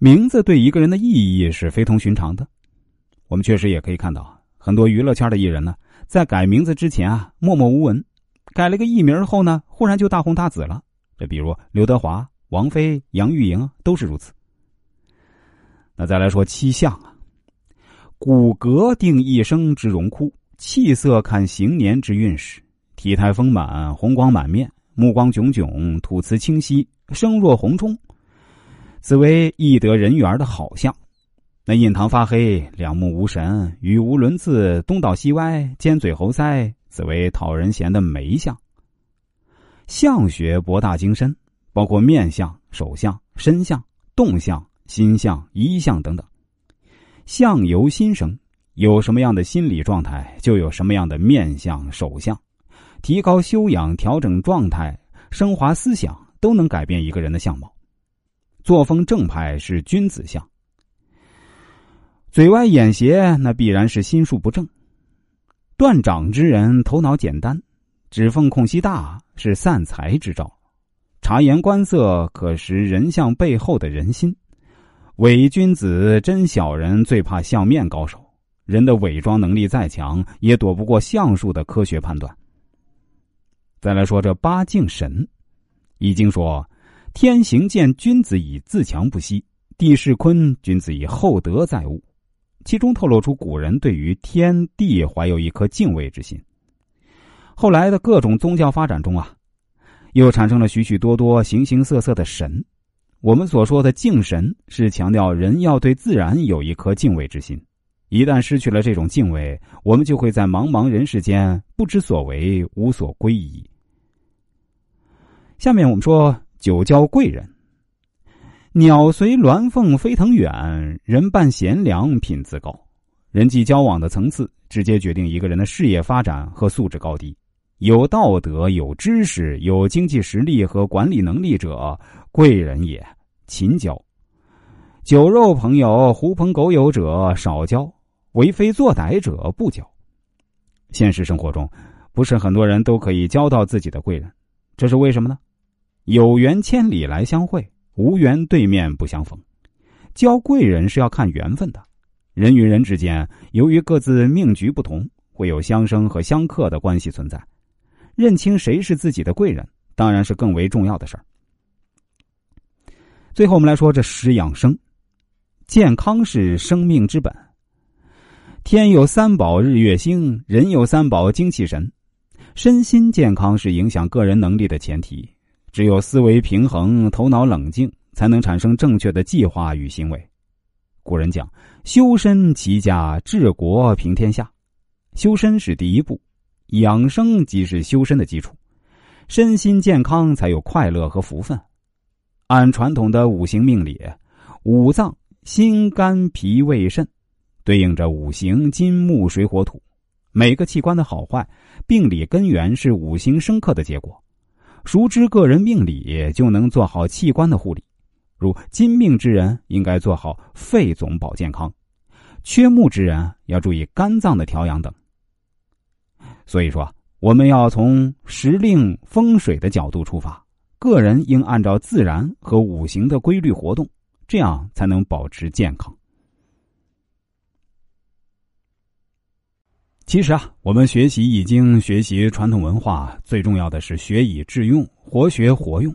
名字对一个人的意义是非同寻常的。我们确实也可以看到，很多娱乐圈的艺人呢，在改名字之前啊，默默无闻；改了个艺名后呢，忽然就大红大紫了。这比如刘德华、王菲、杨钰莹都是如此。那再来说七相啊，骨骼定一生之荣枯，气色看行年之运势，体态丰满，红光满面，目光炯炯，吐词清晰，声若洪钟。此为易得人缘的好相。那印堂发黑，两目无神，语无伦次，东倒西歪，尖嘴猴腮，此为讨人嫌的眉相。相学博大精深，包括面相、手相、身相、动相、心相、衣相等等。相由心生，有什么样的心理状态，就有什么样的面相、手相。提高修养、调整状态、升华思想，都能改变一个人的相貌。作风正派是君子相，嘴歪眼斜那必然是心术不正。断掌之人头脑简单，指缝空隙大是散财之兆。察言观色可识人相背后的人心。伪君子真小人最怕相面高手。人的伪装能力再强，也躲不过相术的科学判断。再来说这八敬神，已经说。天行健，君子以自强不息；地势坤，君子以厚德载物。其中透露出古人对于天地怀有一颗敬畏之心。后来的各种宗教发展中啊，又产生了许许多多形形色色的神。我们所说的敬神，是强调人要对自然有一颗敬畏之心。一旦失去了这种敬畏，我们就会在茫茫人世间不知所为，无所归依。下面我们说。酒交贵人，鸟随鸾凤飞腾远，人伴贤良品自高。人际交往的层次，直接决定一个人的事业发展和素质高低。有道德、有知识、有经济实力和管理能力者，贵人也，勤交。酒肉朋友、狐朋狗友者少交，为非作歹者不交。现实生活中，不是很多人都可以交到自己的贵人，这是为什么呢？有缘千里来相会，无缘对面不相逢。交贵人是要看缘分的。人与人之间，由于各自命局不同，会有相生和相克的关系存在。认清谁是自己的贵人，当然是更为重要的事儿。最后，我们来说这食养生，健康是生命之本。天有三宝，日月星；人有三宝，精气神。身心健康是影响个人能力的前提。只有思维平衡、头脑冷静，才能产生正确的计划与行为。古人讲：“修身齐家治国平天下。”修身是第一步，养生即是修身的基础。身心健康才有快乐和福分。按传统的五行命理，五脏心、肝、脾、胃、肾，对应着五行金、木、水、火、土。每个器官的好坏，病理根源是五行生克的结果。熟知个人命理，就能做好器官的护理。如金命之人，应该做好肺总保健康；缺木之人，要注意肝脏的调养等。所以说，我们要从时令风水的角度出发，个人应按照自然和五行的规律活动，这样才能保持健康。其实啊，我们学习易经、学习传统文化，最重要的是学以致用，活学活用。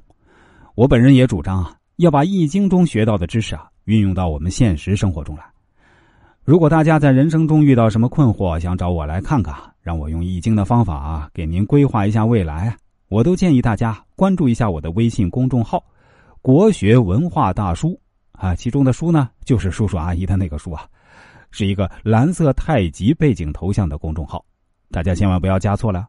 我本人也主张啊，要把易经中学到的知识啊，运用到我们现实生活中来。如果大家在人生中遇到什么困惑，想找我来看看，让我用易经的方法啊给您规划一下未来，我都建议大家关注一下我的微信公众号“国学文化大叔”啊，其中的“书”呢，就是叔叔阿姨的那个“书”啊。是一个蓝色太极背景头像的公众号，大家千万不要加错了。